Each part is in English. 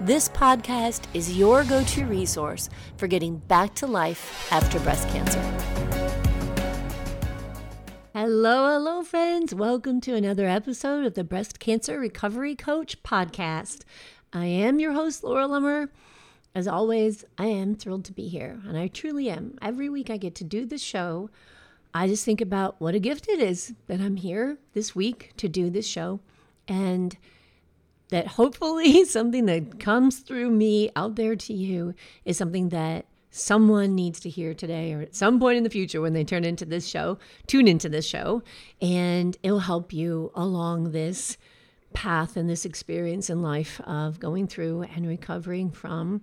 This podcast is your go to resource for getting back to life after breast cancer. Hello, hello, friends. Welcome to another episode of the Breast Cancer Recovery Coach podcast. I am your host, Laura Lummer. As always, I am thrilled to be here, and I truly am. Every week I get to do this show. I just think about what a gift it is that I'm here this week to do this show. And that hopefully something that comes through me out there to you is something that someone needs to hear today or at some point in the future when they turn into this show, tune into this show, and it'll help you along this path and this experience in life of going through and recovering from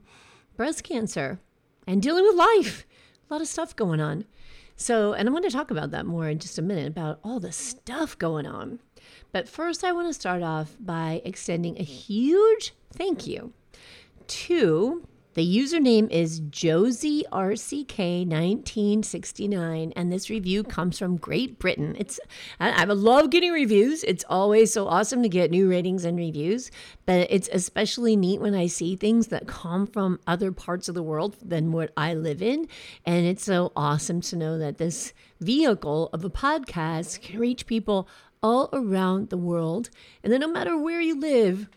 breast cancer and dealing with life. A lot of stuff going on. So, and I'm going to talk about that more in just a minute about all the stuff going on. But first, I want to start off by extending a huge thank you to the username is JosieRCK1969, and this review comes from Great Britain. It's I, I love getting reviews. It's always so awesome to get new ratings and reviews, but it's especially neat when I see things that come from other parts of the world than what I live in. And it's so awesome to know that this vehicle of a podcast can reach people all around the world. And then no matter where you live,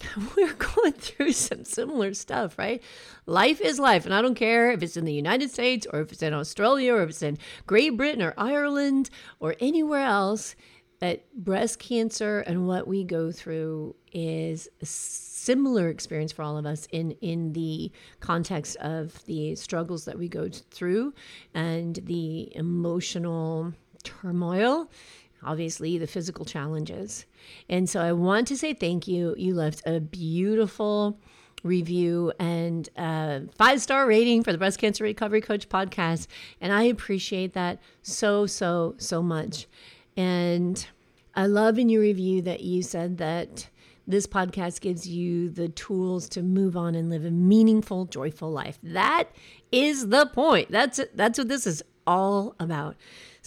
we're going through some similar stuff, right? Life is life. And I don't care if it's in the United States or if it's in Australia or if it's in Great Britain or Ireland or anywhere else, that breast cancer and what we go through is a similar experience for all of us in, in the context of the struggles that we go through and the emotional turmoil obviously the physical challenges. And so I want to say thank you. You left a beautiful review and five star rating for the Breast Cancer Recovery Coach podcast. And I appreciate that so, so, so much. And I love in your review that you said that this podcast gives you the tools to move on and live a meaningful, joyful life. That is the point. That's that's what this is all about.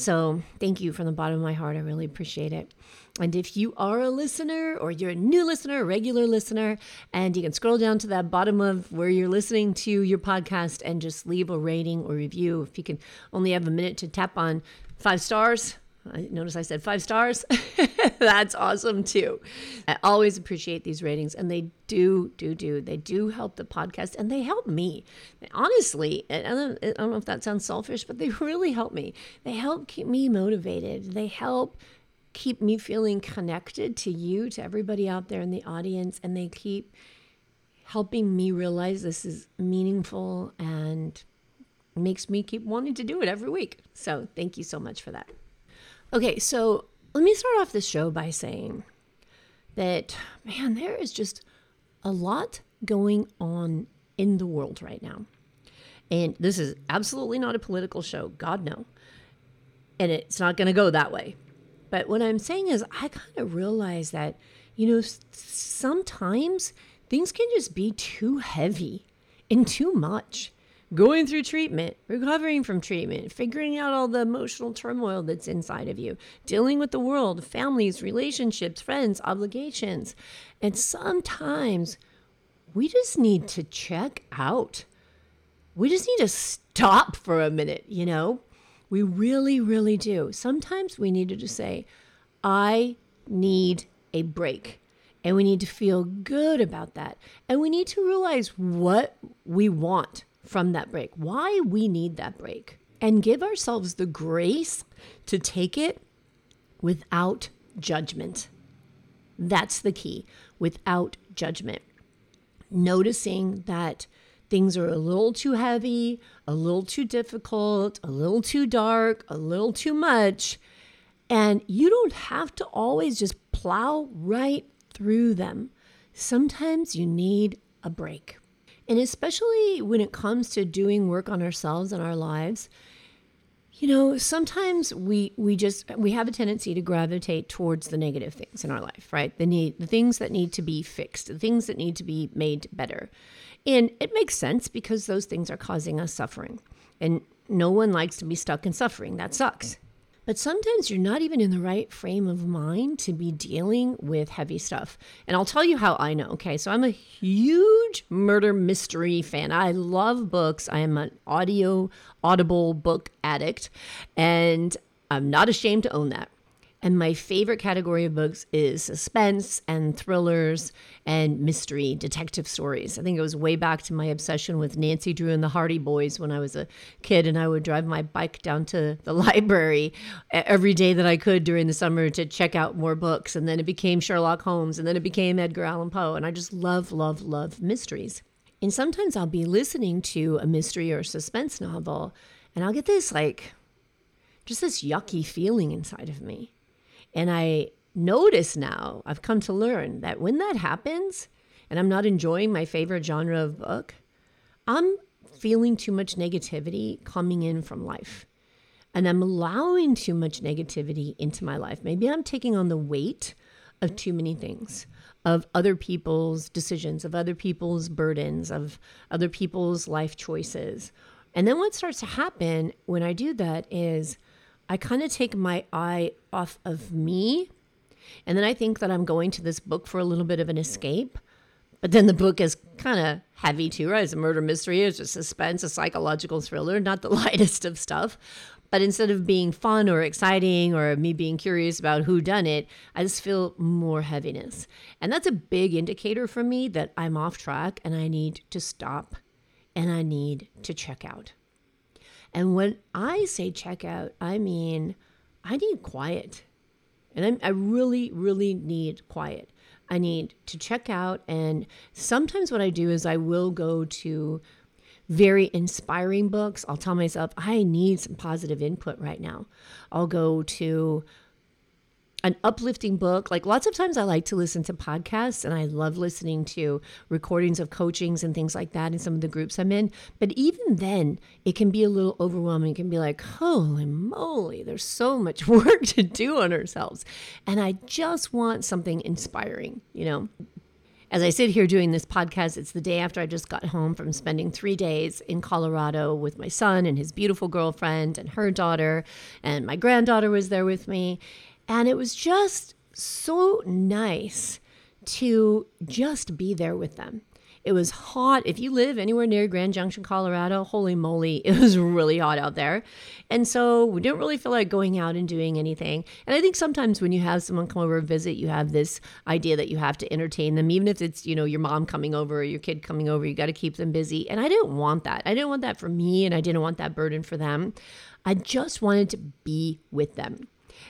So thank you from the bottom of my heart. I really appreciate it. And if you are a listener or you're a new listener, a regular listener, and you can scroll down to that bottom of where you're listening to your podcast and just leave a rating or review. If you can only have a minute to tap on five stars, I notice I said five stars. That's awesome too. I always appreciate these ratings, and they do, do, do. They do help the podcast, and they help me. Honestly, I don't, I don't know if that sounds selfish, but they really help me. They help keep me motivated. They help keep me feeling connected to you, to everybody out there in the audience, and they keep helping me realize this is meaningful and makes me keep wanting to do it every week. So, thank you so much for that. Okay, so let me start off this show by saying that, man, there is just a lot going on in the world right now. And this is absolutely not a political show, God no. And it's not going to go that way. But what I'm saying is, I kind of realize that, you know, sometimes things can just be too heavy and too much going through treatment, recovering from treatment, figuring out all the emotional turmoil that's inside of you, dealing with the world, families, relationships, friends, obligations. And sometimes we just need to check out. We just need to stop for a minute, you know? We really, really do. Sometimes we need to just say, I need a break. And we need to feel good about that. And we need to realize what we want from that break, why we need that break, and give ourselves the grace to take it without judgment. That's the key without judgment. Noticing that things are a little too heavy, a little too difficult, a little too dark, a little too much. And you don't have to always just plow right through them. Sometimes you need a break. And especially when it comes to doing work on ourselves and our lives, you know, sometimes we we just we have a tendency to gravitate towards the negative things in our life, right? The need the things that need to be fixed, the things that need to be made better. And it makes sense because those things are causing us suffering. And no one likes to be stuck in suffering. That sucks. But sometimes you're not even in the right frame of mind to be dealing with heavy stuff. And I'll tell you how I know. Okay, so I'm a huge murder mystery fan. I love books. I am an audio, audible book addict, and I'm not ashamed to own that. And my favorite category of books is suspense and thrillers and mystery detective stories. I think it was way back to my obsession with Nancy Drew and the Hardy Boys when I was a kid, and I would drive my bike down to the library every day that I could during the summer to check out more books. And then it became Sherlock Holmes, and then it became Edgar Allan Poe. And I just love, love, love mysteries. And sometimes I'll be listening to a mystery or suspense novel, and I'll get this like, just this yucky feeling inside of me and I notice now, I've come to learn that when that happens and I'm not enjoying my favorite genre of book, I'm feeling too much negativity coming in from life. And I'm allowing too much negativity into my life. Maybe I'm taking on the weight of too many things, of other people's decisions, of other people's burdens, of other people's life choices. And then what starts to happen when I do that is I kind of take my eye off of me. And then I think that I'm going to this book for a little bit of an escape. But then the book is kind of heavy too, right? It's a murder mystery, it's a suspense, a psychological thriller, not the lightest of stuff. But instead of being fun or exciting or me being curious about who done it, I just feel more heaviness. And that's a big indicator for me that I'm off track and I need to stop and I need to check out. And when I say check out, I mean I need quiet. And I'm, I really, really need quiet. I need to check out. And sometimes what I do is I will go to very inspiring books. I'll tell myself, I need some positive input right now. I'll go to an uplifting book. Like lots of times I like to listen to podcasts and I love listening to recordings of coachings and things like that in some of the groups I'm in. But even then, it can be a little overwhelming. It can be like, holy moly, there's so much work to do on ourselves. And I just want something inspiring, you know? As I sit here doing this podcast, it's the day after I just got home from spending three days in Colorado with my son and his beautiful girlfriend and her daughter, and my granddaughter was there with me. And it was just so nice to just be there with them. It was hot. If you live anywhere near Grand Junction, Colorado, holy moly, it was really hot out there. And so we didn't really feel like going out and doing anything. And I think sometimes when you have someone come over and visit, you have this idea that you have to entertain them, even if it's, you know, your mom coming over or your kid coming over, you got to keep them busy. And I didn't want that. I didn't want that for me and I didn't want that burden for them. I just wanted to be with them.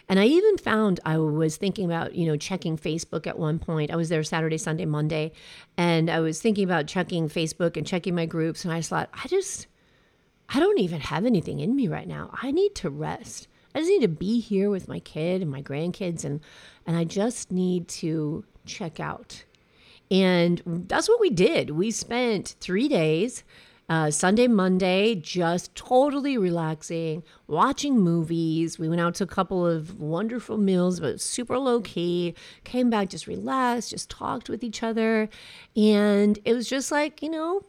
And I even found I was thinking about, you know, checking Facebook at one point. I was there Saturday, Sunday, Monday, and I was thinking about checking Facebook and checking my groups. And I thought, I just, I don't even have anything in me right now. I need to rest. I just need to be here with my kid and my grandkids, and and I just need to check out. And that's what we did. We spent three days uh, Sunday, Monday, just totally relaxing, watching movies. We went out to a couple of wonderful meals, but super low key. Came back just relaxed, just talked with each other. And it was just like, you know,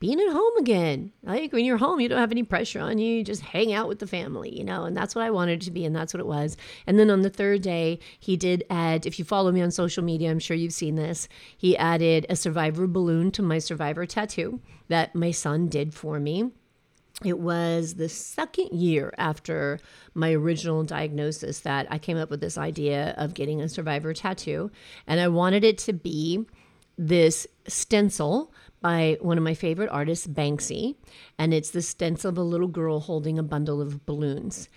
being at home again. Like when you're home, you don't have any pressure on you. You just hang out with the family, you know, and that's what I wanted to be, and that's what it was. And then on the third day, he did add, if you follow me on social media, I'm sure you've seen this, he added a survivor balloon to my survivor tattoo that my son did for me. It was the second year after my original diagnosis that I came up with this idea of getting a survivor tattoo. And I wanted it to be this stencil by one of my favorite artists, Banksy, and it's the stencil of a little girl holding a bundle of balloons.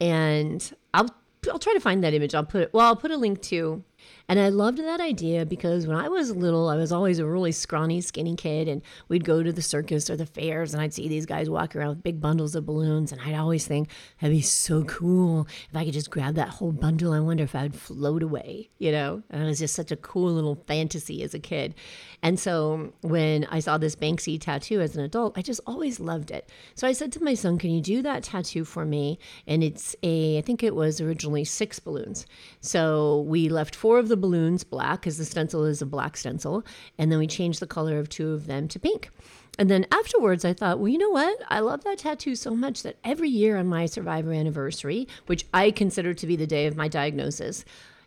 And I'll I'll try to find that image. I'll put well, I'll put a link to And I loved that idea because when I was little, I was always a really scrawny, skinny kid. And we'd go to the circus or the fairs and I'd see these guys walk around with big bundles of balloons. And I'd always think, that'd be so cool if I could just grab that whole bundle. I wonder if I'd float away, you know? And it was just such a cool little fantasy as a kid. And so when I saw this Banksy tattoo as an adult, I just always loved it. So I said to my son, Can you do that tattoo for me? And it's a, I think it was originally six balloons. So we left four of the balloons black because the stencil is a black stencil. And then we changed the color of two of them to pink. And then afterwards, I thought, well, you know what? I love that tattoo so much that every year on my survivor anniversary, which I consider to be the day of my diagnosis,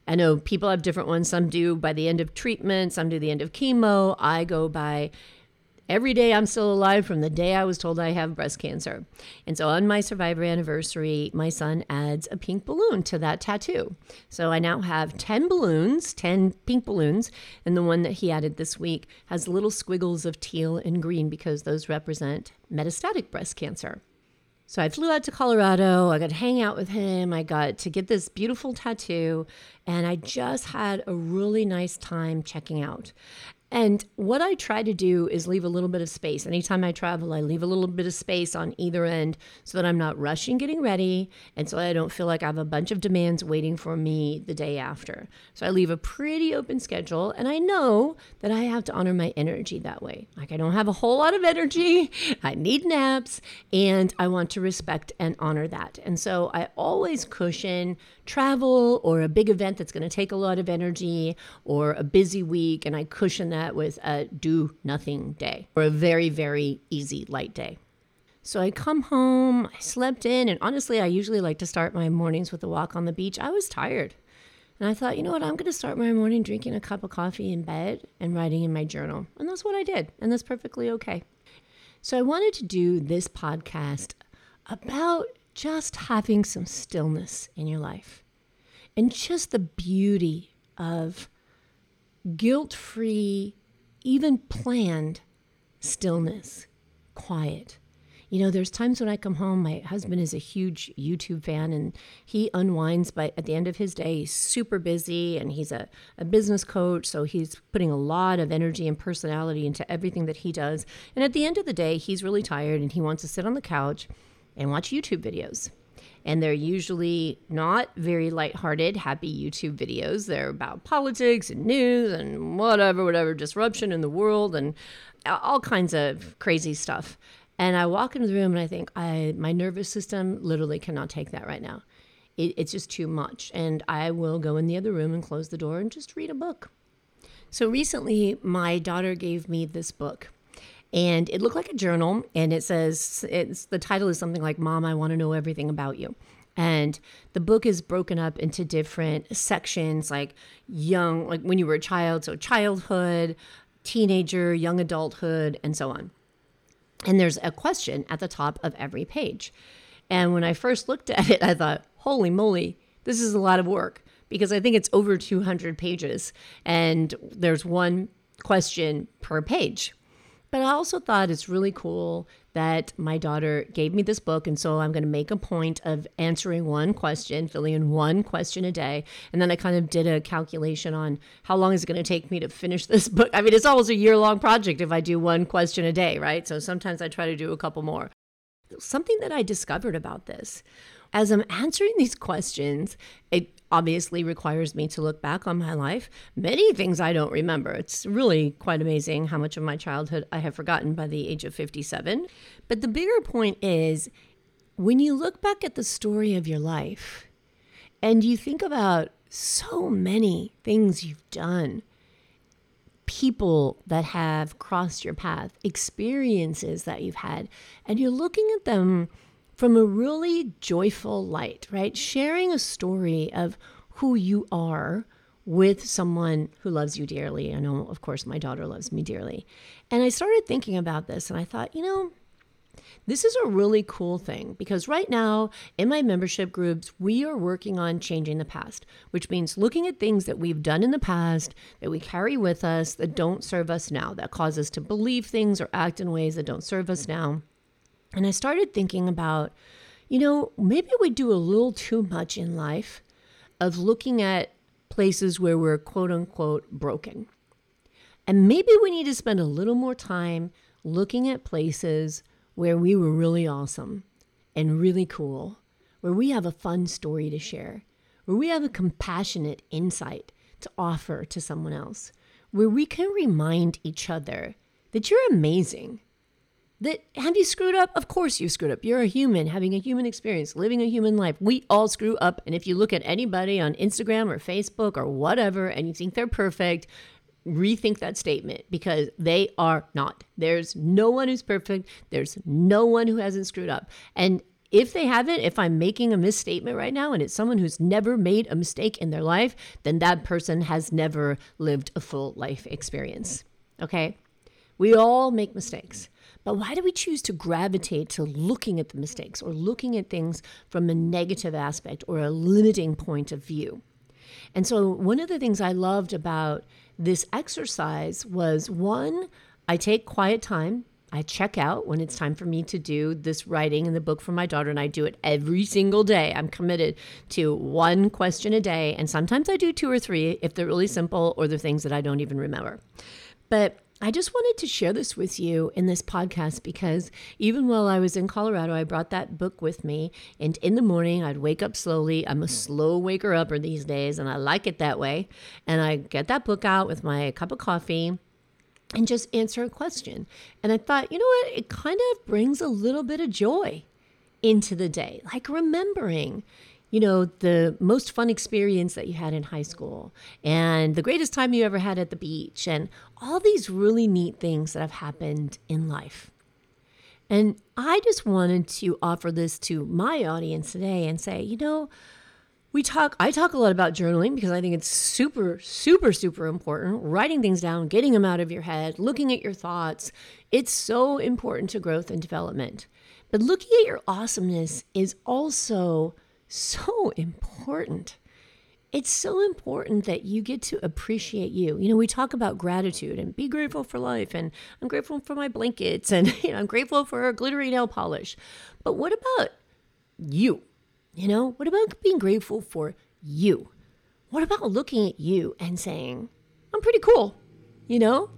I know people have different ones. Some do by the end of treatment, some do the end of chemo. I go by every day I'm still alive from the day I was told I have breast cancer. And so on my survivor anniversary, my son adds a pink balloon to that tattoo. So I now have 10 balloons, 10 pink balloons, and the one that he added this week has little squiggles of teal and green because those represent metastatic breast cancer. So I flew out to Colorado. I got to hang out with him. I got to get this beautiful tattoo. And I just had a really nice time checking out. And what I try to do is leave a little bit of space. Anytime I travel, I leave a little bit of space on either end so that I'm not rushing getting ready and so I don't feel like I have a bunch of demands waiting for me the day after. So I leave a pretty open schedule and I know that I have to honor my energy that way. Like I don't have a whole lot of energy, I need naps, and I want to respect and honor that. And so I always cushion travel or a big event that's going to take a lot of energy or a busy week and I cushion that that with a do nothing day or a very, very easy light day. So I come home, I slept in, and honestly, I usually like to start my mornings with a walk on the beach. I was tired. And I thought, you know what, I'm going to start my morning drinking a cup of coffee in bed and writing in my journal. And that's what I did. And that's perfectly okay. So I wanted to do this podcast about just having some stillness in your life and just the beauty of guilt free, even planned stillness, quiet. You know, there's times when I come home, my husband is a huge YouTube fan and he unwinds, but at the end of his day, he's super busy and he's a, a business coach. So he's putting a lot of energy and personality into everything that he does. And at the end of the day, he's really tired and he wants to sit on the couch and watch YouTube videos and they're usually not very lighthearted, happy YouTube videos. They're about politics and news and whatever, whatever, disruption in the world and all kinds of crazy stuff. And I walk into the room and I think, I my nervous system literally cannot take that right now. It, it's just too much. And I will go in the other room and close the door and just read a book. So recently, my daughter gave me this book and it looked like a journal and it says it's the title is something like mom i want to know everything about you. And the book is broken up into different sections like young like when you were a child so childhood teenager young adulthood and so on. And there's a question at the top of every page. And when i first looked at it i thought holy moly this is a lot of work because i think it's over 200 pages and there's one question per page but I also thought it's really cool that my daughter gave me this book. And so I'm going to make a point of answering one question, filling in one question a day. And then I kind of did a calculation on how long is it going to take me to finish this book. I mean, it's almost a year long project if I do one question a day, right? So sometimes I try to do a couple more. Something that I discovered about this as I'm answering these questions, it obviously requires me to look back on my life. Many things I don't remember. It's really quite amazing how much of my childhood I have forgotten by the age of 57. But the bigger point is when you look back at the story of your life and you think about so many things you've done, people that have crossed your path, experiences that you've had, and you're looking at them from a really joyful light, right? Sharing a story of who you are with someone who loves you dearly. I know, of course, my daughter loves me dearly. And I started thinking about this and I thought, you know, this is a really cool thing because right now in my membership groups, we are working on changing the past, which means looking at things that we've done in the past that we carry with us that don't serve us now, that cause us to believe things or act in ways that don't serve us now. And I started thinking about, you know, maybe we do a little too much in life of looking at places where we're quote unquote broken. And maybe we need to spend a little more time looking at places where we were really awesome and really cool, where we have a fun story to share, where we have a compassionate insight to offer to someone else, where we can remind each other that you're amazing. That have you screwed up? Of course you screwed up. You're a human having a human experience, living a human life. We all screw up. And if you look at anybody on Instagram or Facebook or whatever and you think they're perfect, rethink that statement because they are not. There's no one who's perfect. There's no one who hasn't screwed up. And if they haven't, if I'm making a misstatement right now and it's someone who's never made a mistake in their life, then that person has never lived a full life experience. Okay? We all make mistakes. But why do we choose to gravitate to looking at the mistakes or looking at things from a negative aspect or a limiting point of view? And so, one of the things I loved about this exercise was one, I take quiet time. I check out when it's time for me to do this writing in the book for my daughter, and I do it every single day. I'm committed to one question a day, and sometimes I do two or three if they're really simple or they're things that I don't even remember. But I just wanted to share this with you in this podcast because even while I was in Colorado, I brought that book with me. And in the morning, I'd wake up slowly. I'm a slow waker upper these days, and I like it that way. And I get that book out with my cup of coffee and just answer a question. And I thought, you know what? It kind of brings a little bit of joy into the day, like remembering you know, the most fun experience that you had in high school and the greatest time you ever had at the beach and all these really neat things that have happened in life. And I just wanted to offer this to my audience today and say, you know, we talk I talk a lot about journaling because I think it's super super super important. Writing things down, getting them out of your head, looking at your thoughts. It's so important to growth and development. But looking at your awesomeness is also so important. It's so important that you get to appreciate you. You know, we talk about gratitude and be grateful for life, and I'm grateful for my blankets, and you know, I'm grateful for glittery nail polish. But what about you? You know, what about being grateful for you? What about looking at you and saying, I'm pretty cool? You know,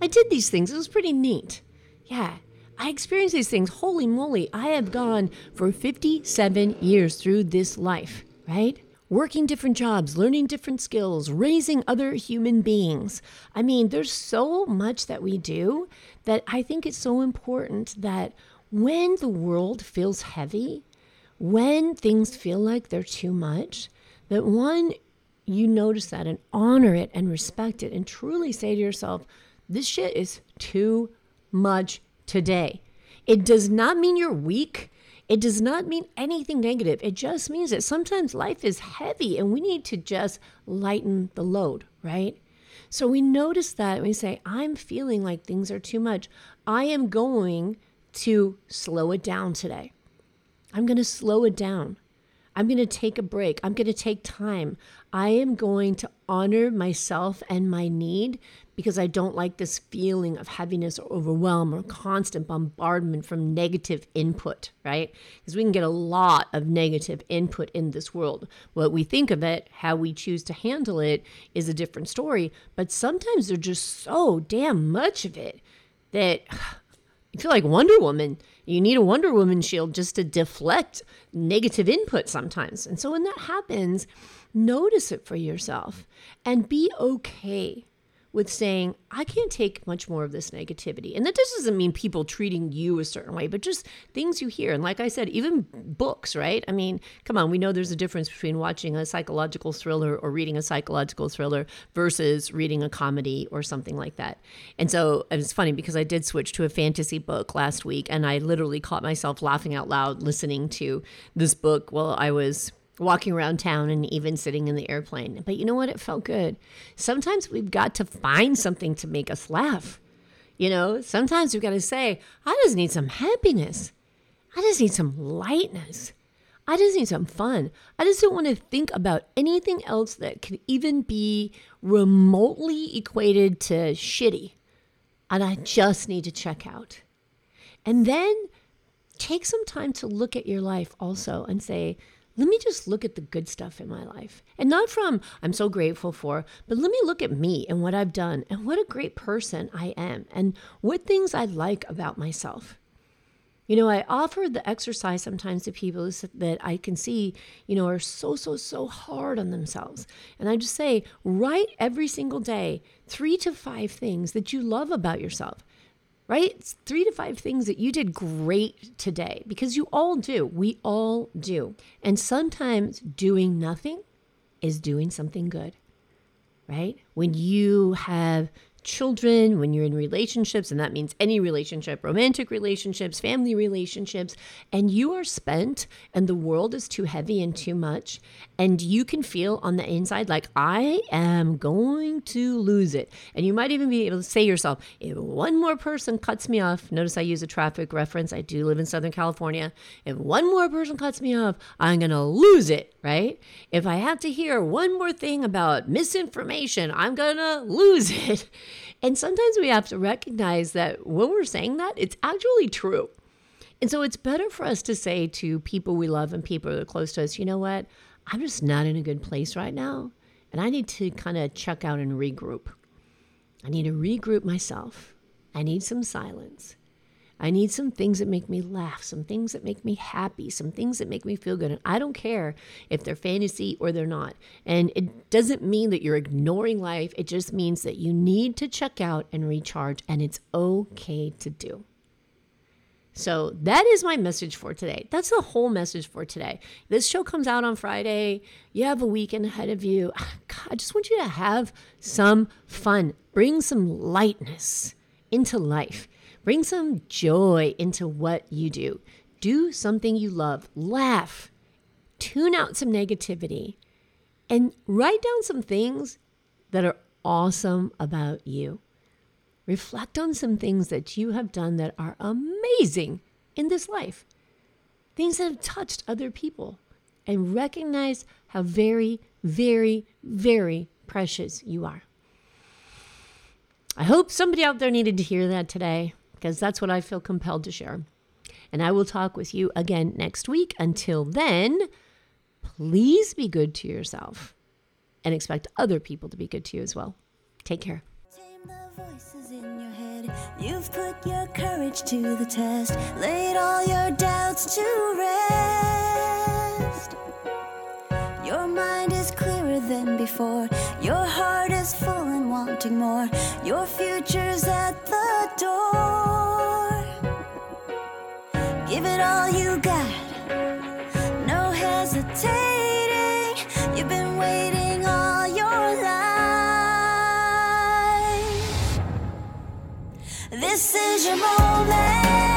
I did these things. It was pretty neat. Yeah, I experience these things. Holy moly, I have gone for 57 years through this life, right? Working different jobs, learning different skills, raising other human beings. I mean, there's so much that we do that I think it's so important that when the world feels heavy, when things feel like they're too much, that one, you notice that and honor it and respect it and truly say to yourself, this shit is too much today. It does not mean you're weak. It does not mean anything negative. It just means that sometimes life is heavy and we need to just lighten the load, right? So we notice that and we say, I'm feeling like things are too much. I am going to slow it down today. I'm going to slow it down. I'm going to take a break. I'm going to take time. I am going to honor myself and my need because I don't like this feeling of heaviness or overwhelm or constant bombardment from negative input, right? Because we can get a lot of negative input in this world. What we think of it, how we choose to handle it, is a different story. But sometimes there's just so damn much of it that you feel like Wonder Woman. You need a Wonder Woman shield just to deflect negative input sometimes. And so when that happens, notice it for yourself and be okay with saying, I can't take much more of this negativity. And that doesn't mean people treating you a certain way, but just things you hear. And like I said, even books, right? I mean, come on, we know there's a difference between watching a psychological thriller or reading a psychological thriller versus reading a comedy or something like that. And so it's funny because I did switch to a fantasy book last week and I literally caught myself laughing out loud listening to this book while I was walking around town and even sitting in the airplane. But you know what? It felt good. Sometimes we've got to find something to make us laugh. You know, sometimes we've got to say, I just need some happiness. I just need some lightness. I just need some fun. I just don't want to think about anything else that could even be remotely equated to shitty. And I just need to check out. And then take some time to look at your life also and say, let me just look at the good stuff in my life. And not from I'm so grateful for, but let me look at me and what I've done and what a great person I am and what things I like about myself. You know, I offer the exercise sometimes to people that I can see, you know, are so, so, so hard on themselves. And I just say, write every single day three to five things that you love about yourself right? It's three to five things that you did great today because you all do. We all do. And sometimes doing nothing is doing something good, right? When you have children, when you're in relationships, and that means any relationship, romantic relationships, family relationships, and you are spent and the world is too heavy and too much, and you can feel on the inside like, I am going to lose it. And you might even be able to say yourself, if one more person cuts me off, notice I use a traffic reference, I do live in Southern California. If one more person cuts me off, I'm going to lose it, right? If I have to hear one more thing about misinformation, I'm going to lose it. And sometimes we have to recognize that when we're saying that, it's actually true. And so it's better for us to say to people we love and people that are close to us, you know what? I'm just not in a good place right now. And I need to kind of check out and regroup. I need to regroup myself. I need some silence. I need some things that make me laugh, some things that make me happy, some things that make me feel good. And I don't care if they're fantasy or they're not. And it doesn't mean that you're ignoring life, it just means that you need to check out and recharge, and it's okay to do. So that is my message for today. That's the whole message for today. This show comes out on Friday. You have a weekend ahead of you. Ah, God, I just want you to have some fun. Bring some lightness into life. Bring some joy into what you do. Do something you love. Laugh. Tune out some negativity and write down some things that are awesome about you. Reflect on some things that you have done that are amazing in this life, things that have touched other people, and recognize how very, very, very precious you are. I hope somebody out there needed to hear that today because that's what I feel compelled to share. And I will talk with you again next week. Until then, please be good to yourself and expect other people to be good to you as well. Take care. You've put your courage to the test, laid all your doubts to rest. Your mind is clearer than before, your heart is full wanting more. Your future's at the door. Give it all you got, no hesitating. You've been waiting all your life. This is your moment.